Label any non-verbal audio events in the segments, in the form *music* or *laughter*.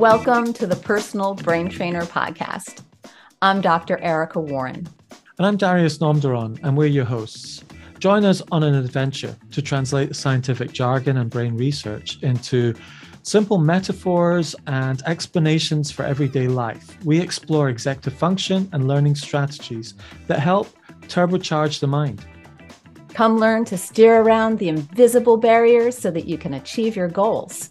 Welcome to the Personal Brain Trainer Podcast. I'm Dr. Erica Warren. And I'm Darius Namdaran, and we're your hosts. Join us on an adventure to translate scientific jargon and brain research into simple metaphors and explanations for everyday life. We explore executive function and learning strategies that help turbocharge the mind. Come learn to steer around the invisible barriers so that you can achieve your goals.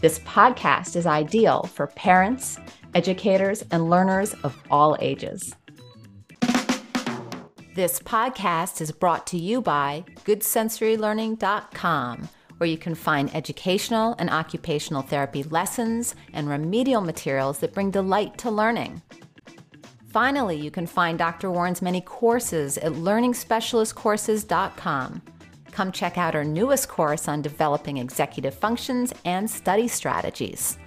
This podcast is ideal for parents, educators, and learners of all ages. This podcast is brought to you by GoodSensoryLearning.com, where you can find educational and occupational therapy lessons and remedial materials that bring delight to learning. Finally, you can find Dr. Warren's many courses at LearningSpecialistCourses.com. Come check out our newest course on developing executive functions and study strategies.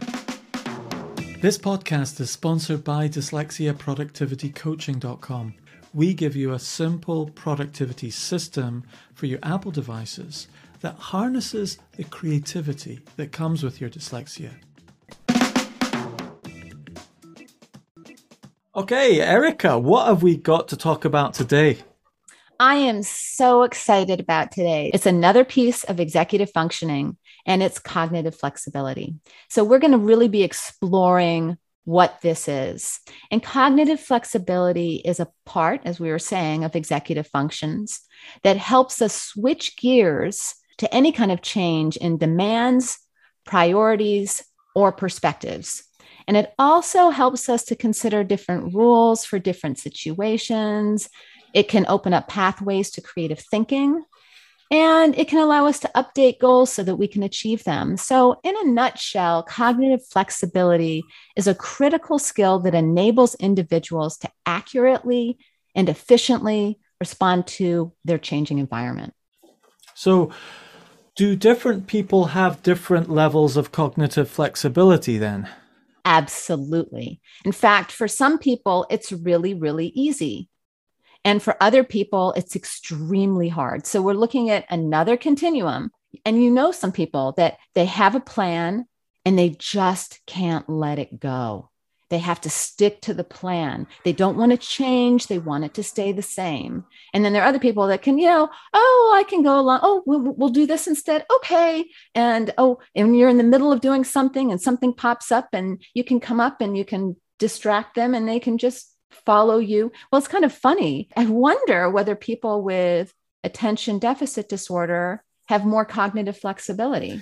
This podcast is sponsored by DyslexiaProductivityCoaching.com. We give you a simple productivity system for your Apple devices that harnesses the creativity that comes with your dyslexia. Okay, Erica, what have we got to talk about today? I am so excited about today. It's another piece of executive functioning and it's cognitive flexibility. So, we're going to really be exploring what this is. And cognitive flexibility is a part, as we were saying, of executive functions that helps us switch gears to any kind of change in demands, priorities, or perspectives. And it also helps us to consider different rules for different situations it can open up pathways to creative thinking and it can allow us to update goals so that we can achieve them. So, in a nutshell, cognitive flexibility is a critical skill that enables individuals to accurately and efficiently respond to their changing environment. So, do different people have different levels of cognitive flexibility then? Absolutely. In fact, for some people, it's really, really easy. And for other people, it's extremely hard. So we're looking at another continuum. And you know, some people that they have a plan and they just can't let it go. They have to stick to the plan. They don't want to change. They want it to stay the same. And then there are other people that can, you know, oh, I can go along. Oh, we'll, we'll do this instead. Okay. And oh, and you're in the middle of doing something and something pops up and you can come up and you can distract them and they can just follow you. Well, it's kind of funny. I wonder whether people with attention deficit disorder have more cognitive flexibility.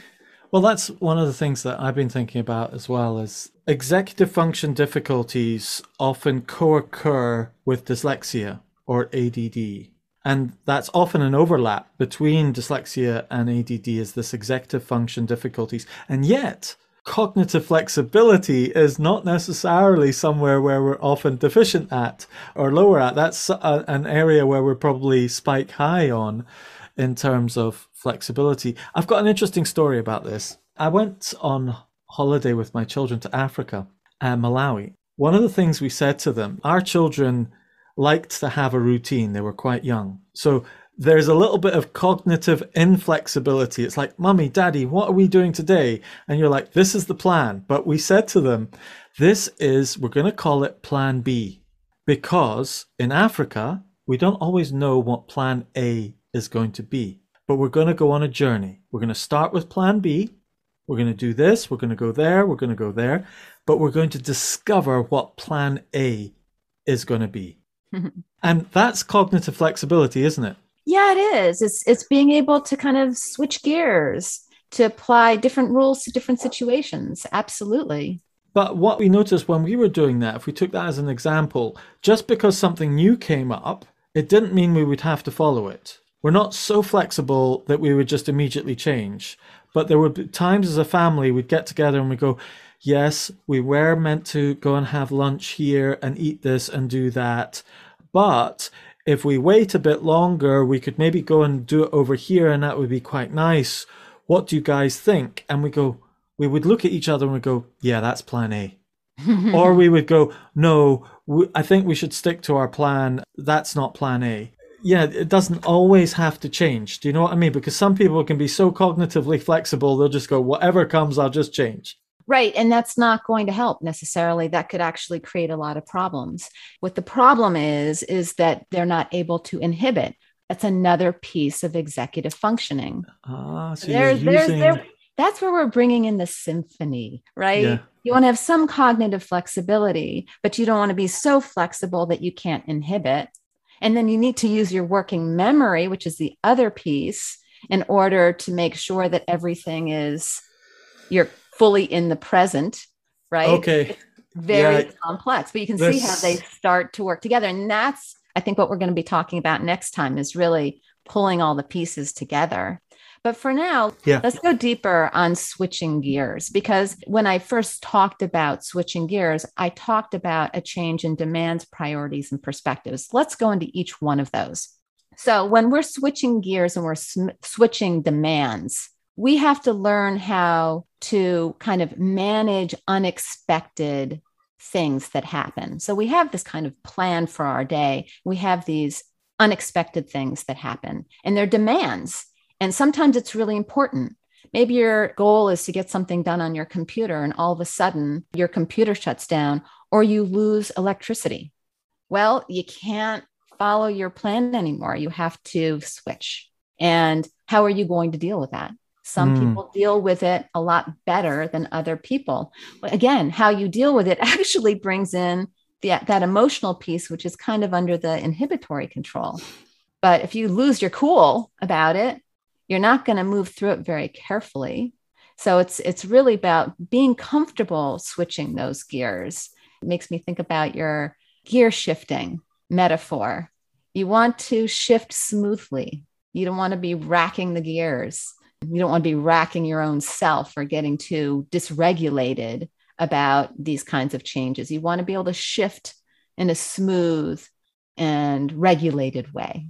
Well, that's one of the things that I've been thinking about as well is executive function difficulties often co-occur with dyslexia or ADD. And that's often an overlap between dyslexia and ADD is this executive function difficulties. And yet cognitive flexibility is not necessarily somewhere where we're often deficient at or lower at. That's a, an area where we're probably spike high on in terms of flexibility. I've got an interesting story about this. I went on holiday with my children to Africa and Malawi. One of the things we said to them, our children liked to have a routine. They were quite young. So there's a little bit of cognitive inflexibility. It's like, Mummy, Daddy, what are we doing today? And you're like, This is the plan. But we said to them, This is, we're going to call it Plan B. Because in Africa, we don't always know what Plan A is going to be. But we're going to go on a journey. We're going to start with Plan B. We're going to do this. We're going to go there. We're going to go there. But we're going to discover what Plan A is going to be. *laughs* and that's cognitive flexibility, isn't it? Yeah, it is. It's it's being able to kind of switch gears to apply different rules to different situations. Absolutely. But what we noticed when we were doing that, if we took that as an example, just because something new came up, it didn't mean we would have to follow it. We're not so flexible that we would just immediately change. But there would times as a family we'd get together and we go, yes, we were meant to go and have lunch here and eat this and do that. But if we wait a bit longer, we could maybe go and do it over here, and that would be quite nice. What do you guys think? And we go, we would look at each other and we go, yeah, that's plan A. *laughs* or we would go, no, we, I think we should stick to our plan. That's not plan A. Yeah, it doesn't always have to change. Do you know what I mean? Because some people can be so cognitively flexible, they'll just go, whatever comes, I'll just change. Right. And that's not going to help necessarily. That could actually create a lot of problems. What the problem is, is that they're not able to inhibit. That's another piece of executive functioning. Ah, so There's, you're there's, using... there, that's where we're bringing in the symphony, right? Yeah. You want to have some cognitive flexibility, but you don't want to be so flexible that you can't inhibit. And then you need to use your working memory, which is the other piece, in order to make sure that everything is you're fully in the present, right? Okay. Very Yeah. complex, but you can see how they start to work together. And that's, I think, what we're going to be talking about next time is really pulling all the pieces together. But for now, Yeah. let's go deeper on switching gears because when I first talked about switching gears, I talked about a change in demands, priorities, and perspectives. Let's go into each one of those. So, when we're switching gears and we're sm- switching demands, we have to learn how to kind of manage unexpected things that happen. So, we have this kind of plan for our day. We have these unexpected things that happen, and they're demands. And sometimes it's really important. Maybe your goal is to get something done on your computer, and all of a sudden your computer shuts down or you lose electricity. Well, you can't follow your plan anymore. You have to switch. And how are you going to deal with that? Some Hmm. people deal with it a lot better than other people. But again, how you deal with it *laughs* actually brings in the, that emotional piece, which is kind of under the inhibitory control. But if you lose your cool about it, you're not going to move through it very carefully. So it's it's really about being comfortable switching those gears. It makes me think about your gear shifting metaphor. You want to shift smoothly. You don't want to be racking the gears. You don't want to be racking your own self or getting too dysregulated about these kinds of changes. You want to be able to shift in a smooth and regulated way.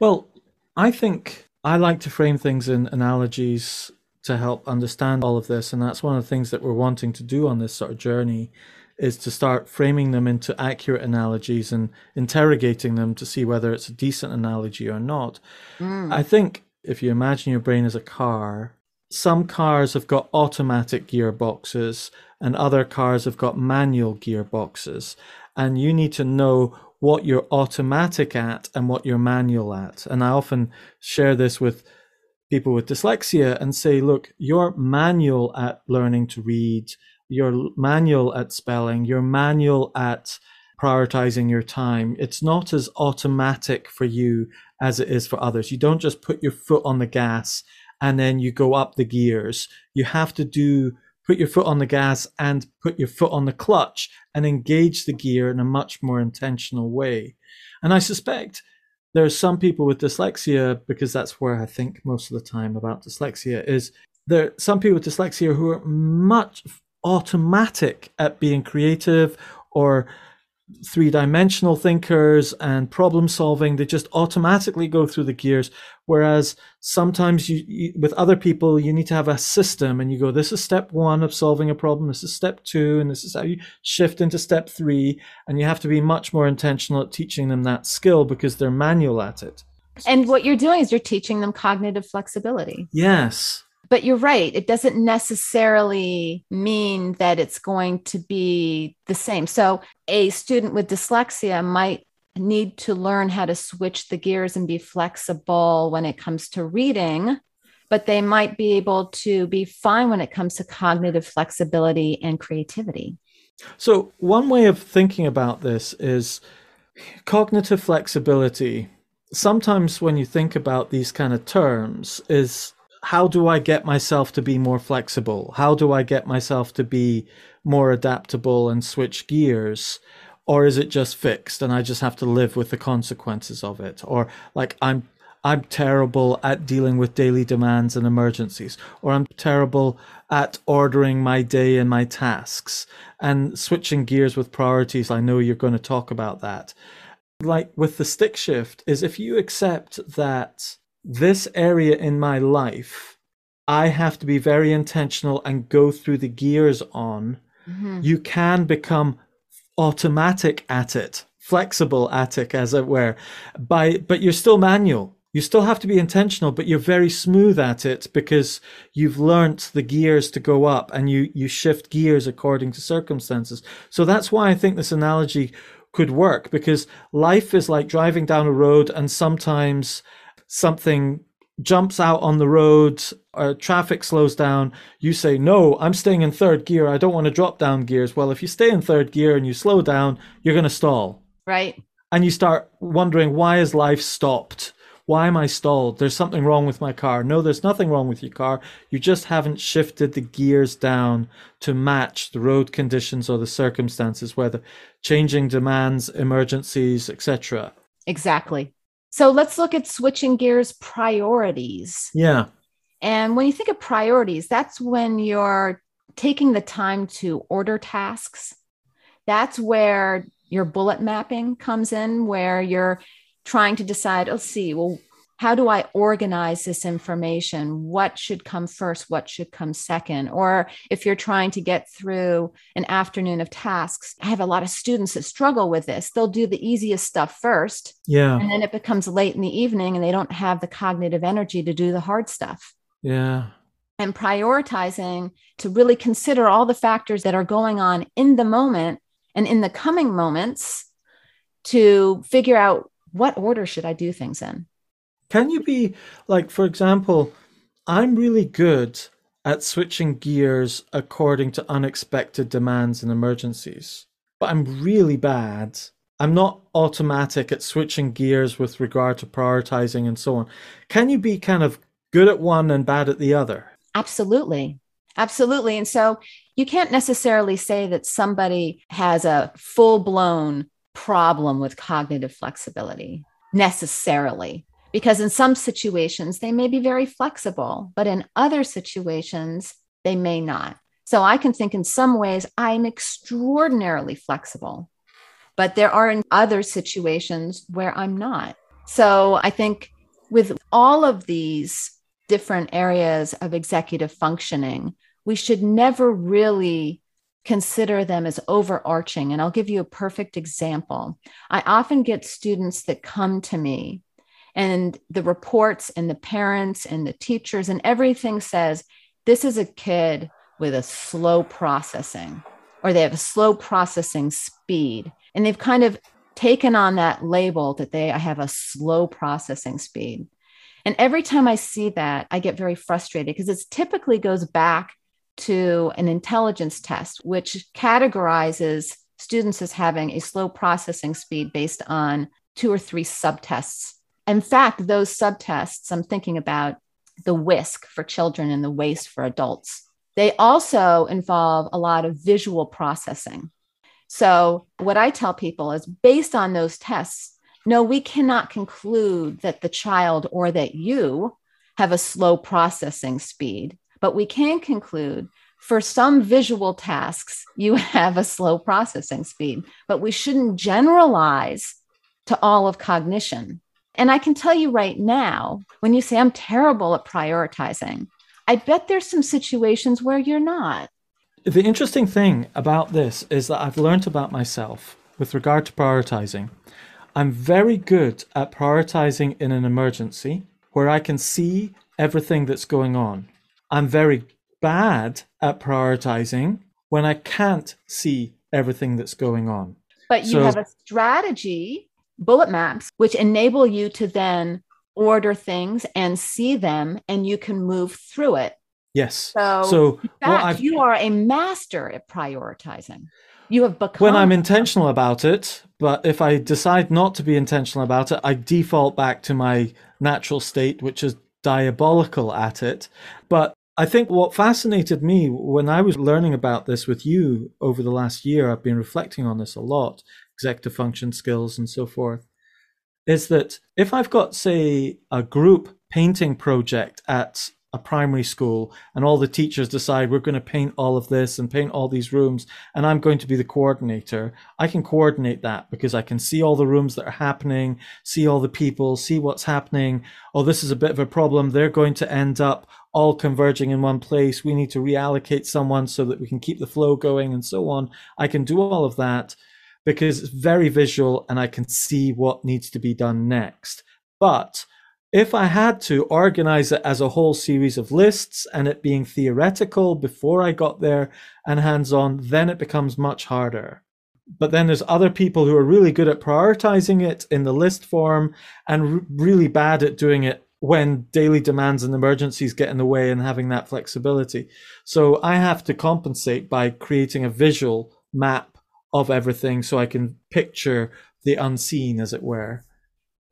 Well, I think I like to frame things in analogies to help understand all of this. And that's one of the things that we're wanting to do on this sort of journey is to start framing them into accurate analogies and interrogating them to see whether it's a decent analogy or not. Mm. I think if you imagine your brain as a car, some cars have got automatic gearboxes and other cars have got manual gearboxes. And you need to know what you're automatic at and what you're manual at. And I often share this with people with dyslexia and say, look, you're manual at learning to read, you're manual at spelling, you're manual at prioritizing your time. It's not as automatic for you as it is for others. You don't just put your foot on the gas and then you go up the gears. You have to do put your foot on the gas and put your foot on the clutch and engage the gear in a much more intentional way. And I suspect there are some people with dyslexia because that's where I think most of the time about dyslexia is there are some people with dyslexia who are much automatic at being creative or three dimensional thinkers and problem solving. They just automatically go through the gears. Whereas sometimes you, you, with other people, you need to have a system and you go, this is step one of solving a problem. This is step two. And this is how you shift into step three. And you have to be much more intentional at teaching them that skill because they're manual at it. And what you're doing is you're teaching them cognitive flexibility. Yes. But you're right. It doesn't necessarily mean that it's going to be the same. So, a student with dyslexia might need to learn how to switch the gears and be flexible when it comes to reading, but they might be able to be fine when it comes to cognitive flexibility and creativity. So, one way of thinking about this is cognitive flexibility. Sometimes, when you think about these kind of terms, is how do I get myself to be more flexible? How do I get myself to be more adaptable and switch gears? Or is it just fixed and I just have to live with the consequences of it? Or like I'm I'm terrible at dealing with daily demands and emergencies, or I'm terrible at ordering my day and my tasks and switching gears with priorities. I know you're going to talk about that. Like with the stick shift, is if you accept that this area in my life, I have to be very intentional and go through the gears on, Mhm. you can become automatic at it, flexible at it, as it were. By but you're still manual. you still have to be intentional, but you're very smooth at it because you've learnt the gears to go up and you, you shift gears according to circumstances. So that's why I think this analogy could work because life is like driving down a road and sometimes something jumps out on the road or traffic slows down you say no i'm staying in third gear i don't want to drop down gears well if you stay in third gear and you slow down you're going to stall right and you start wondering why is life stopped why am I stalled? There's something wrong with my car. No, there's nothing wrong with your car. You just haven't shifted the gears down to match the road conditions or the circumstances, whether changing demands, emergencies, etc. Exactly. So let's look at switching gears priorities. Yeah. And when you think of priorities, that's when you're taking the time to order tasks. That's where your bullet mapping comes in, where you're trying to decide, oh, let's see, well, how do I organize this information? What should come first? What should come second? Or if you're trying to get through an afternoon of tasks, I have a lot of students that struggle with this. They'll do the easiest stuff first. Yeah. And then it becomes late in the evening and they don't have the cognitive energy to do the hard stuff. Yeah. And prioritizing to really consider all the factors that are going on in the moment and in the coming moments to figure out what order should I do things in? Can you be like, for example, I'm really good at switching gears according to unexpected demands and emergencies, but I'm really bad. I'm not automatic at switching gears with regard to prioritizing and so on. Can you be kind of good at one and bad at the other? Absolutely. Absolutely. And so you can't necessarily say that somebody has a full blown problem with cognitive flexibility necessarily because in some situations they may be very flexible but in other situations they may not so i can think in some ways i'm extraordinarily flexible but there are in other situations where i'm not so i think with all of these different areas of executive functioning we should never really consider them as overarching. And I'll give you a perfect example. I often get students that come to me, and the reports and the parents and the teachers and everything says this is a kid with a slow processing, or they have a slow processing speed. And they've kind of taken on that label that they I have a slow processing speed. And every time I see that, I get very frustrated because it typically goes back to an intelligence test, which categorizes students as having a slow processing speed based on two or three subtests. In fact, those subtests, I'm thinking about the WISC for children and the WAIS for adults. They also involve a lot of visual processing. So, what I tell people is based on those tests, no, we cannot conclude that the child or that you have a slow processing speed but we can conclude for some visual tasks, you have a slow processing speed, but we shouldn't generalize to all of cognition. And I can tell you right now, when you say I'm terrible at prioritizing, I bet there's some situations where you're not. The interesting thing about this is that I've learned about myself with regard to prioritizing. I'm very good at prioritizing in an emergency where I can see everything that's going on. I'm very bad at prioritizing when I can't see everything that's going on. But you so, have a strategy, bullet maps, which enable you to then order things and see them and you can move through it. Yes. So, so in fact, you are a master at prioritizing. You have become when I'm intentional about it, but if I decide not to be intentional about it, I default back to my natural state, which is diabolical at it. But I think what fascinated me when I was learning about this with you over the last year, I've been reflecting on this a lot, executive function skills and so forth, is that if I've got, say, a group painting project at a primary school and all the teachers decide we're going to paint all of this and paint all these rooms and I'm going to be the coordinator, I can coordinate that because I can see all the rooms that are happening, see all the people, see what's happening. Oh, this is a bit of a problem. They're going to end up all converging in one place. We need to reallocate someone so that we can keep the flow going and so on. I can do all of that because it's very visual and I can see what needs to be done next. But If I had to organize it as a whole series of lists and it being theoretical before I got there and hands on, then it becomes much harder. But then there's other people who are really good at prioritizing it in the list form and r- really bad at doing it when daily demands and emergencies get in the way and having that flexibility. So I have to compensate by creating a visual map of everything so I can picture the unseen, as it were.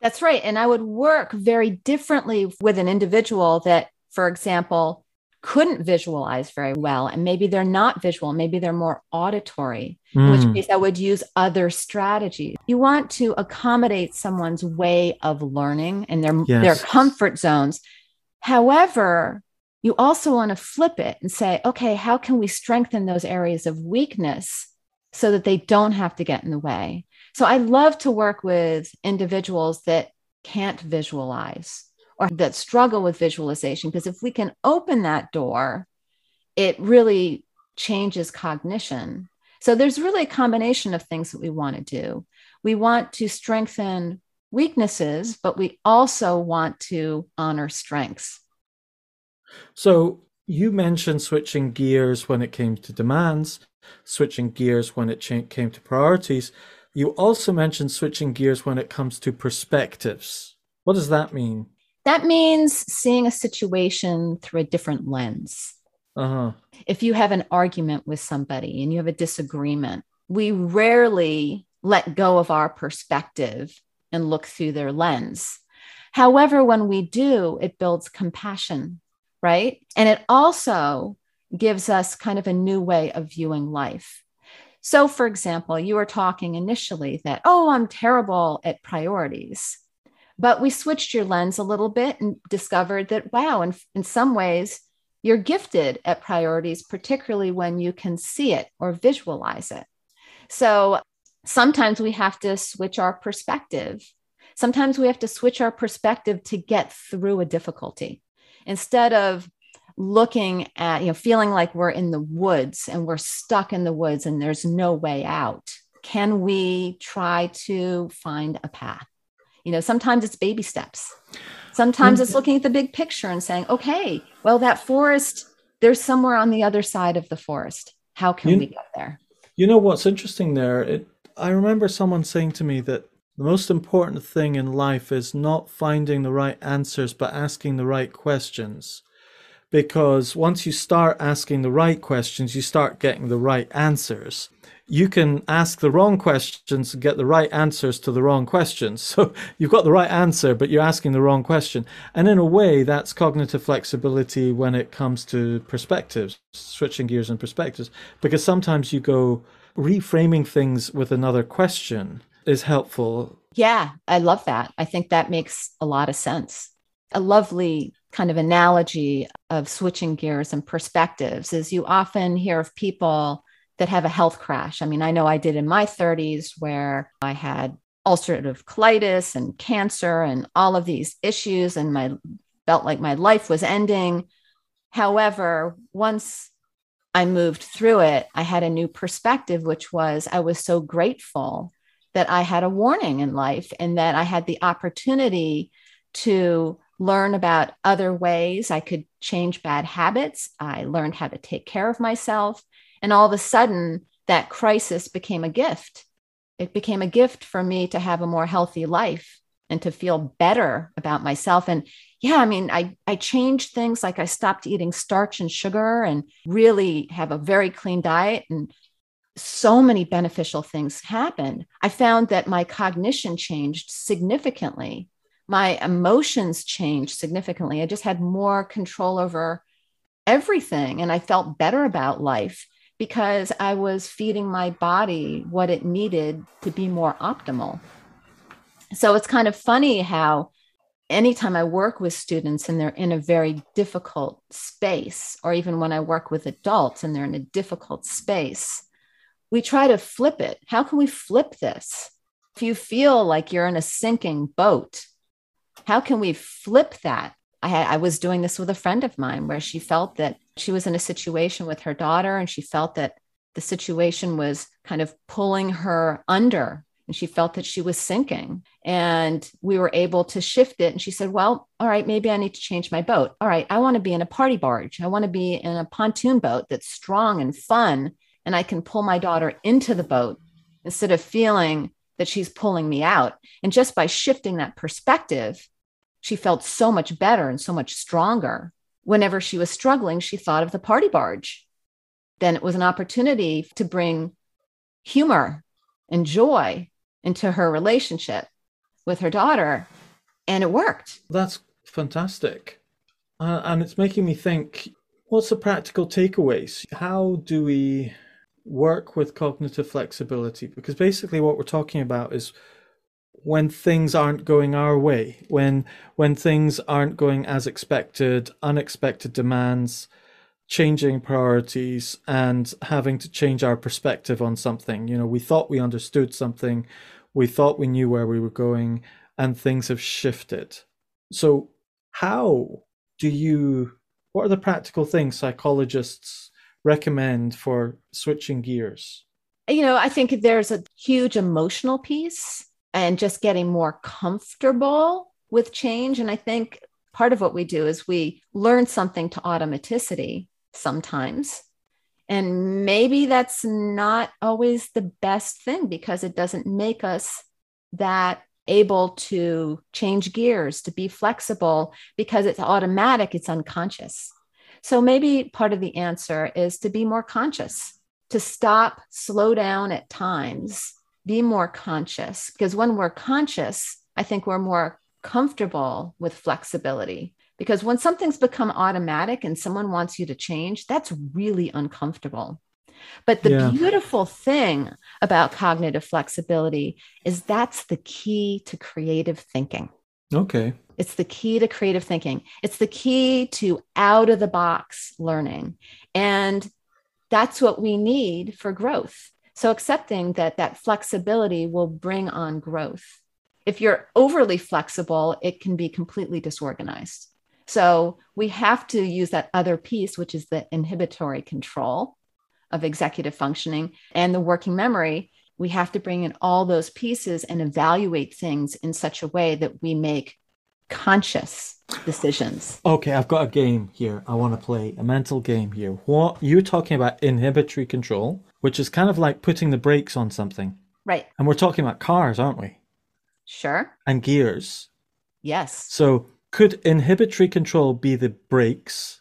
That's right. And I would work very differently with an individual that, for example, couldn't visualize very well. And maybe they're not visual, maybe they're more auditory, mm. in which hmm. case I would use other strategies. You want to accommodate someone's way of learning and their, yes. their comfort zones. However, you also want to flip it and say, okay, how can we strengthen those areas of weakness so that they don't have to get in the way? So I love to work with individuals that can't visualize or that struggle with visualization, because if we can open that door, it really changes cognition. So there's really a combination of things that we want to do. We want to strengthen weaknesses, but we also want to honor strengths. So you mentioned switching gears when it came to demands, switching gears when it came to priorities. You also mentioned switching gears when it comes to perspectives. What does that mean? That means seeing a situation through a different lens. Uh-huh. If you have an argument with somebody and you have a disagreement, we rarely let go of our perspective and look through their lens. However, when we do, it builds compassion, right? And it also gives us kind of a new way of viewing life. So, for example, you were talking initially that, oh, I'm terrible at priorities. But we switched your lens a little bit and discovered that, wow, in, in some ways, you're gifted at priorities, particularly when you can see it or visualize it. So sometimes we have to switch our perspective. Sometimes we have to switch our perspective to get through a difficulty. Instead of looking at, you know, feeling like we're in the woods and we're stuck in the woods and there's no way out. Can we try to find a path? You know, sometimes it's baby steps. Sometimes it's mm-hmm. looking at the big picture and saying, okay, well, that forest, there's somewhere on the other side of the forest. How can you, we get there? You know what's interesting there? It, I remember someone saying to me that the most important thing in life is not finding the right answers, but asking the right questions because once you start asking the right questions, you start getting the right answers. You can ask the wrong questions and get the right answers to the wrong questions. *laughs* So you've got the right answer, but you're asking the wrong question. And in a way, that's cognitive flexibility when it comes to perspectives, switching gears and perspectives, because sometimes you go reframing things with another question is helpful. Yeah, I love that. I think that makes a lot of sense. A lovely kind of analogy of switching gears and perspectives is you often hear of people that have a health crash. I mean, I know I did in my 30s where I had ulcerative colitis and cancer and all of these issues and my felt like my life was ending. However, once I moved through it, I had a new perspective, which was I was so grateful that I had a warning in life and that I had the opportunity to learn about other ways I could change bad habits. I learned how to take care of myself. And all of a sudden, that crisis became a gift. It became a gift for me to have a more healthy life and to feel better about myself. And yeah, I mean, I, I changed things like I stopped eating starch and sugar and really have a very clean diet. And so many beneficial things happened. I found that my cognition changed significantly my emotions changed significantly. I just had more control over everything and I felt better about life because I was feeding my body what it needed to be more optimal. So it's kind of funny how anytime I work with students and they're in a very difficult space, or even when I work with adults and they're in a difficult space, we try to flip it. How can we flip this? If you feel like you're in a sinking boat, how can we flip that? I, had, I was doing this with a friend of mine where she felt that she was in a situation with her daughter and she felt that the situation was kind of pulling her under and she felt that she was sinking. And we were able to shift it. And she said, Well, all right, maybe I need to change my boat. All right, I want to be in a party barge. I want to be in a pontoon boat that's strong and fun. And I can pull my daughter into the boat instead of feeling that she's pulling me out. And just by shifting that perspective, she felt so much better and so much stronger. Whenever she was struggling, she thought of the party barge. Then it was an opportunity to bring humor and joy into her relationship with her daughter. And it worked. That's fantastic. Uh, and it's making me think what's the practical takeaways? How do we work with cognitive flexibility? Because basically, what we're talking about is when things aren't going our way, when when things aren't going as expected, unexpected demands, changing priorities and having to change our perspective on something. You know, we thought we understood something, we thought we knew where we were going, and things have shifted. So, how do you, what are the practical things psychologists recommend for switching gears? You know, I think there's a huge emotional piece and just getting more comfortable with change. And I think part of what we do is we learn something to automaticity sometimes. And maybe that's not always the best thing because it doesn't make us that able to change gears, to be flexible because it's automatic, it's unconscious. So maybe part of the answer is to be more conscious, to stop, slow down at times, be more conscious. Because when we're conscious, I think we're more comfortable with flexibility because when something's become automatic and someone wants you to change, that's really uncomfortable. But the yeah. beautiful thing about cognitive flexibility is that's the key to creative thinking. Okay. It's the key to creative thinking. It's the key to out of the box learning. And that's what we need for growth. So accepting that that flexibility will bring on growth. If you're overly flexible, it can be completely disorganized. So we have to use that other piece, which is the inhibitory control of executive functioning and the working memory. We have to bring in all those pieces and evaluate things in such a way that we make conscious decisions. Okay, I've got a game here. I want to play a mental game here. What you're talking about inhibitory control, which is kind of like putting the brakes on something. Right. And we're talking about cars, aren't we? Sure. And gears. Yes. So could inhibitory control be the brakes?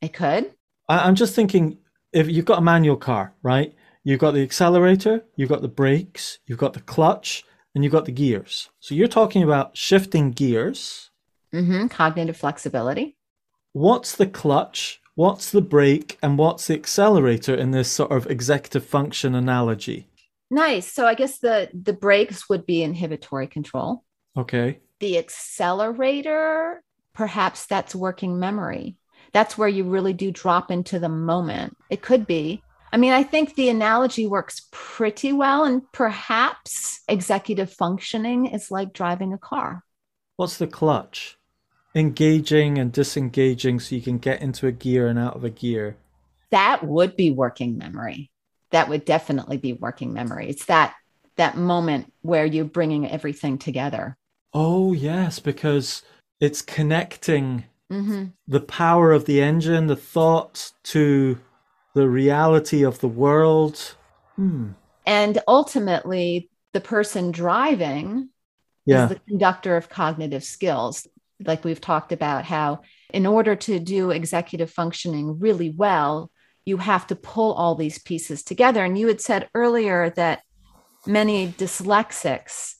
It could. I, am just thinking if you've got a manual car, right? You've got the accelerator, you've got the brakes, you've got the clutch, and you've got the gears. So you're talking about shifting gears. Mm-hmm. Cognitive flexibility. What's the clutch? What's the brake? And what's the accelerator in this sort of executive function analogy? Nice. So I guess the the brakes would be inhibitory control. Okay the accelerator, perhaps that's working memory. That's where you really do drop into the moment. It could be. I mean, I think the analogy works pretty well, and perhaps executive functioning is like driving a car. What's the clutch? Engaging and disengaging so you can get into a gear and out of a gear. That would be working memory. That would definitely be working memory. It's that that moment where you're bringing everything together. Oh, yes, because it's connecting mm-hmm. the power of the engine, the thoughts to the reality of the world. Hmm. And ultimately, the person driving yeah. is the conductor of cognitive skills. Like we've talked about, how in order to do executive functioning really well, you have to pull all these pieces together. And you had said earlier that many dyslexics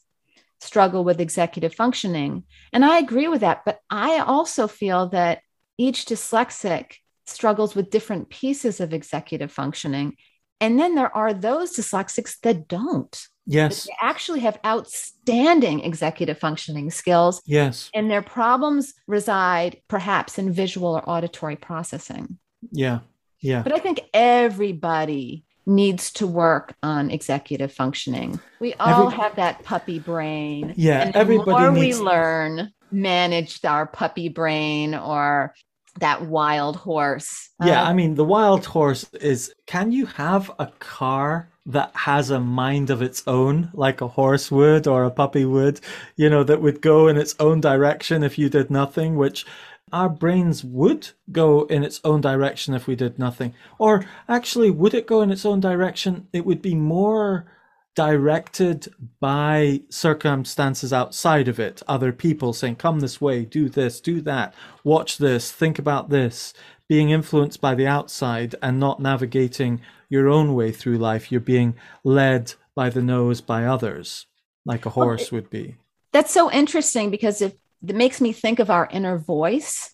struggle with executive functioning. And I agree with that. But I also feel that each dyslexic struggles with different pieces of executive functioning. And then there are those dyslexics that don't. Yes. They actually have outstanding executive functioning skills. Yes. And their problems reside perhaps in visual or auditory processing. Yeah. Yeah. But I think everybody needs to work on executive functioning. We all Every, have that puppy brain. Yeah, and everybody more needs... we learn manage our puppy brain or that wild horse. Yeah, Uh, I mean, the wild horse is can you have a car that has a mind of its own, like a horse would or a puppy would, you know, that would go in its own direction if you did nothing, which our brains would go in its own direction if we did nothing. Or actually, would it go in its own direction? It would be more directed by circumstances outside of it, other people saying, come this way, do this, do that, watch this, think about this, being influenced by the outside and not navigating your own way through life. You're being led by the nose by others, like a horse would be. That's so interesting because it, it makes me think of our inner voice.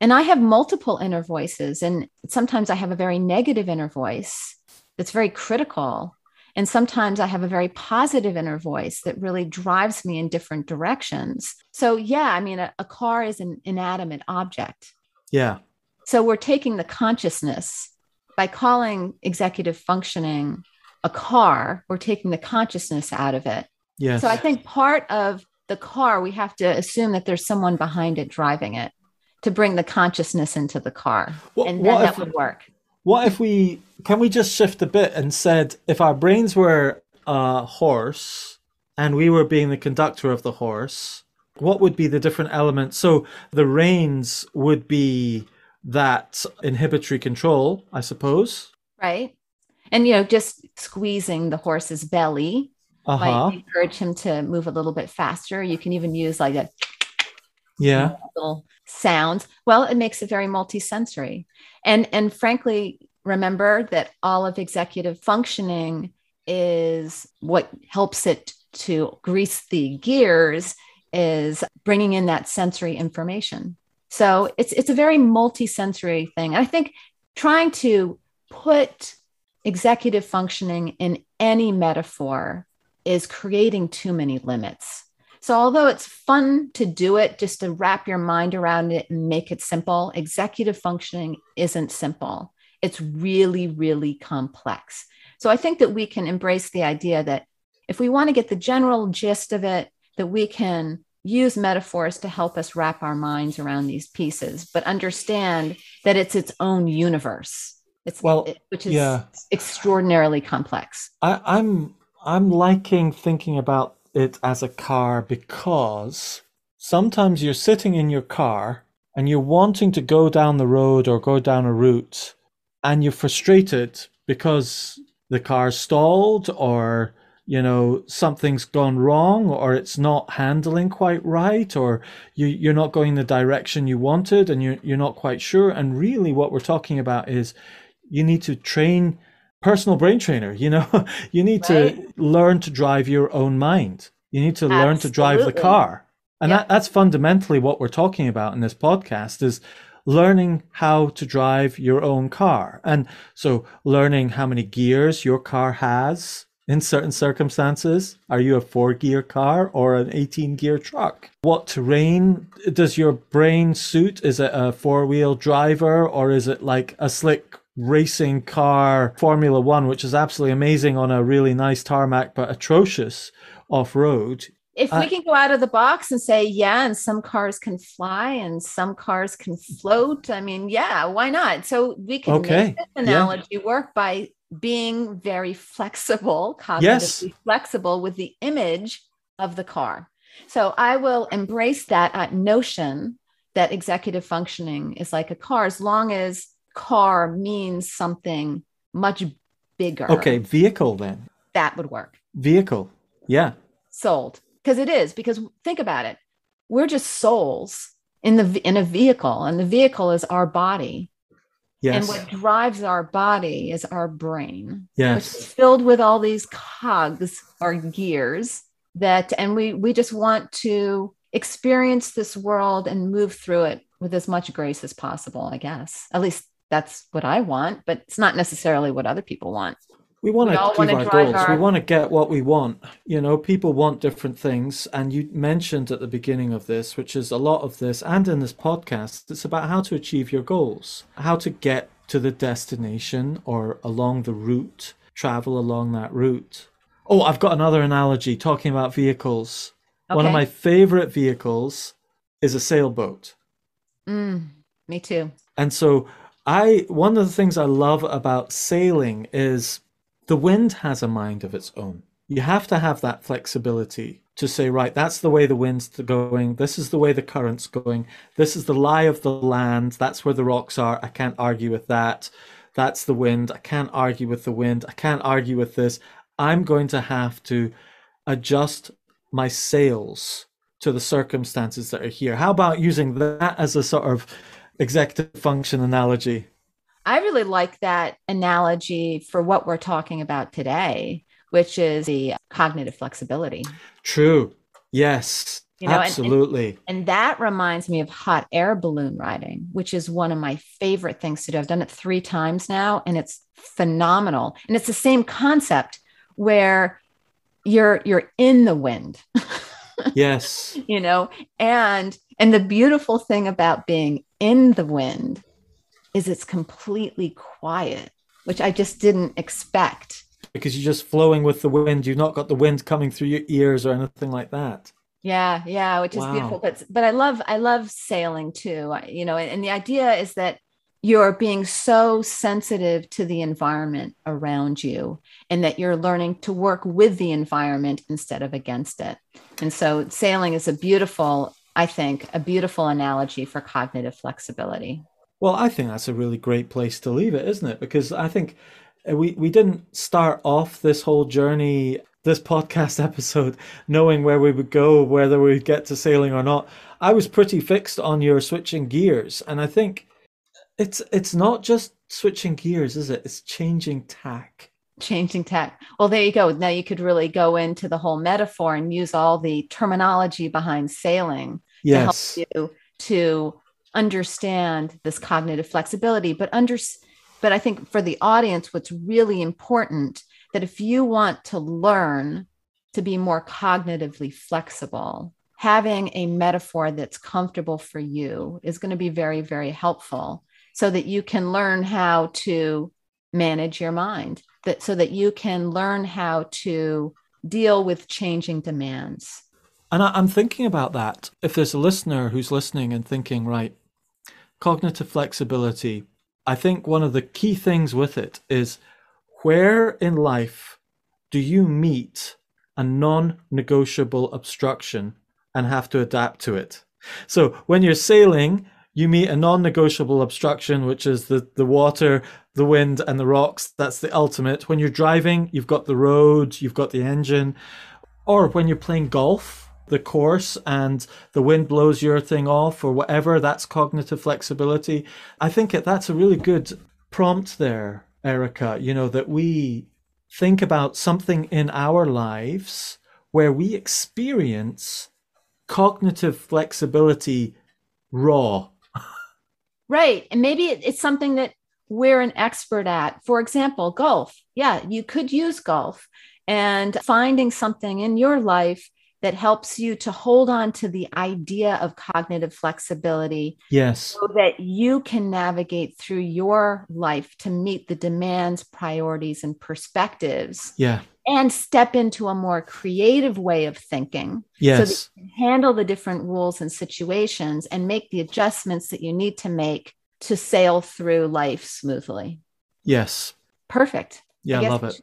And I have multiple inner voices. And sometimes I have a very negative inner voice that's very critical. And sometimes I have a very positive inner voice that really drives me in different directions. So, yeah, I mean, a, a car is an inanimate object. Yeah. So, we're taking the consciousness by calling executive functioning a car, we're taking the consciousness out of it. Yes. So I think part of the car, we have to assume that there's someone behind it driving it to bring the consciousness into the car. What- and then that would work. What if we can we just shift a bit and said if our brains were a horse and we were being the conductor of the horse, what would be the different elements? So the reins would be that inhibitory control, I suppose. Right. And, you know, just squeezing the horse's belly Uh huh. might encourage him to move a little bit faster. You can even use like a Yeah. sounds. Well, it makes it very multisensory. And and frankly, remember that all of executive functioning is what helps it to grease the gears is bringing in that sensory information. So it's it's a very multisensory thing. I think trying to put executive functioning in any metaphor is creating too many limits. So, although it's fun to do it, just to wrap your mind around it and make it simple, executive functioning isn't simple. It's really, really complex. So, I think that we can embrace the idea that if we want to get the general gist of it, that we can use metaphors to help us wrap our minds around these pieces, but understand that it's its own universe. It's Well, it- which is yeah. extraordinarily complex. I, I'm I'm liking thinking about it as a car because sometimes you're sitting in your car and you're wanting to go down the road or go down a route and you're frustrated because the car's stalled or you know something's gone wrong or it's not handling quite right or you, you're not going the direction you wanted and you're, you're not quite sure. And really what we're talking about is you need to train personal brain trainer you know? *laughs* You need Right. to learn to drive your own mind. You need to learn to drive the car. And Yeah. that, that's fundamentally what we're talking about in this podcast is learning how to drive your own car. And so learning how many gears your car has in certain circumstances. Are you a four gear car or an 18 gear truck? What terrain does your brain suit? Is it a four wheel driver or is it like a slick racing car formula one which is absolutely amazing on a really nice tarmac but atrocious off road if I- we can go out of the box and say yeah and some cars can fly and some cars can float i mean yeah why not so we can Okay, make this yeah. analogy work by being very flexible cognitively Yes. flexible with the image of the car so i will embrace that uh, notion that executive functioning is like a car as long as car means something much bigger. Okay vehicle then. That would work. Vehicle yeah. Sold. Because it is because think about it. We're just souls in the in a vehicle and the vehicle is our body. Yes. and what drives our body is our brain which is yes filled with all these cogs or gears that and we we just want to experience this world and move through it with as much grace as possible i guess. At least that's what i want but it's not necessarily what other people want. We want We to achieve our goals. we want to get what we want. You know people want different things and you mentioned at the beginning of this which is a lot of this and in this podcast it's about how to achieve your goals how to get to the destination or along the route travel along that route. Oh i've got another analogy talking about vehicles. One of my favorite vehicles is a sailboat. Mm, Me too. And so I one of the things I love about sailing is the wind has a mind of its own. You have to have that flexibility to say, right, that's the way the wind's going. This is the way the current's going. This is the lie of the land. That's where the rocks are. I can't argue with that. That's the wind. I can't argue with the wind. I can't argue with this. I'm going to have to adjust my sails to the circumstances that are here. How about using that as a sort of executive function analogy? I really like that analogy for what we're talking about today, which is the cognitive flexibility. True. Yes. You know, Absolutely. And, and, and, that reminds me of hot air balloon riding, which is one of my favorite things to do. I've done it three times now and it's phenomenal. And it's the same concept where you're you're in the wind. *laughs* yes. you know, and and the beautiful thing about being in the wind is it's completely quiet, which I just didn't expect. Because you're just flowing with the wind. You've not got the wind coming through your ears or anything like that. Yeah, yeah, which is wow. beautiful. But but I love I love sailing too. You know, and, and the idea is that you're being so sensitive to the environment around you and that you're learning to work with the environment instead of against it. And so sailing is a beautiful, I think, a beautiful analogy for cognitive flexibility. Well, I think that's a really great place to leave it, isn't it? Because I think uh, we, we didn't start off this whole journey, this podcast *laughs* episode, knowing where we would go, whether we'd get to sailing or not. I was pretty fixed on your switching gears. And I think it's it's not just switching gears, is it? It's changing tack. Changing tack. Well, there you go. Now you could really go into the whole metaphor and use all the terminology behind sailing yes. to help you to understand this cognitive flexibility. But under but I think for the audience, what's really important that if you want to learn to be more cognitively flexible, having a metaphor that's comfortable for you is going to be very, very helpful so that you can learn how to manage your mind that so that you can learn how to deal with changing demands. And I, am thinking about that. If there's a listener who's listening and thinking right cognitive flexibility i think one of the key things with it is where in life do you meet a non-negotiable obstruction and have to adapt to it? So when you're sailing you meet a non-negotiable obstruction, which is the, the water, the wind, and the rocks. That's the ultimate. When you're driving, you've got the road, you've got the engine. Or when you're playing golf, the course and the wind blows your thing off or whatever, that's cognitive flexibility. I think that's a really good prompt there, Erica, you know, that we think about something in our lives where we experience cognitive flexibility raw Right. And maybe it's something that we're an expert at. For example, golf. Yeah, you could use golf and finding something in your life that helps you to hold on to the idea of cognitive flexibility. Yes. So that you can navigate through your life to meet the demands, priorities, and perspectives. Yeah. And step into a more creative way of thinking. Yes. So that you can handle the different rules and situations and make the adjustments that you need to make to sail through life smoothly. Yes. Perfect. Yeah, I, I love it.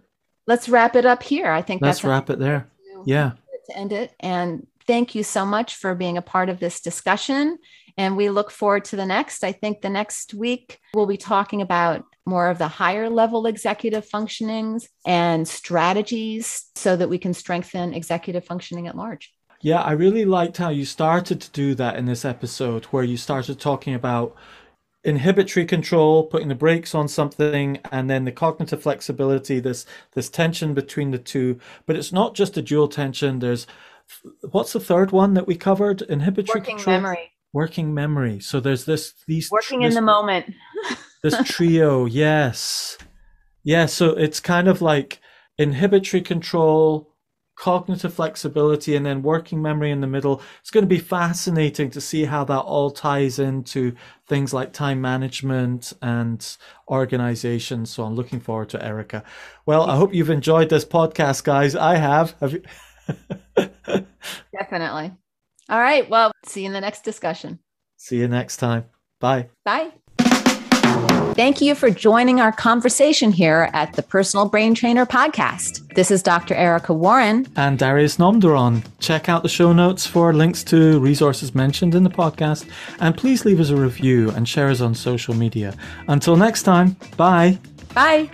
Let's wrap it up here. I think let's wrap it there. Yeah to end it. And thank you so much for being a part of this discussion. And we look forward to the next. I think the next week we'll be talking about more of the higher level executive functionings and strategies so that we can strengthen executive functioning at large. Yeah, I really liked how you started to do that in this episode, where you started talking about inhibitory control, putting the brakes on something, and then the cognitive flexibility, this this tension between the two. But it's not just a dual tension. There's what's the third one that we covered? Inhibitory working control. memory. Working memory. So there's this these working this, in the moment. *laughs* this trio, yes. Yeah, so it's kind of like inhibitory control, cognitive flexibility and then working memory in the middle. It's going to be fascinating to see how that all ties into things like time management and organization. So I'm looking forward to Erica. Well, I hope you've enjoyed this podcast, guys. I have. Have you? *laughs* Definitely. All right. Well, see you in the next discussion. See you next time. Bye. Bye. Thank you for joining our conversation here at the Personal Brain Trainer podcast. This is Dr. Erica Warren. And Darius Namdaran. Check out the show notes for links to resources mentioned in the podcast. And please leave us a review and share us on social media. Until next time, bye. Bye.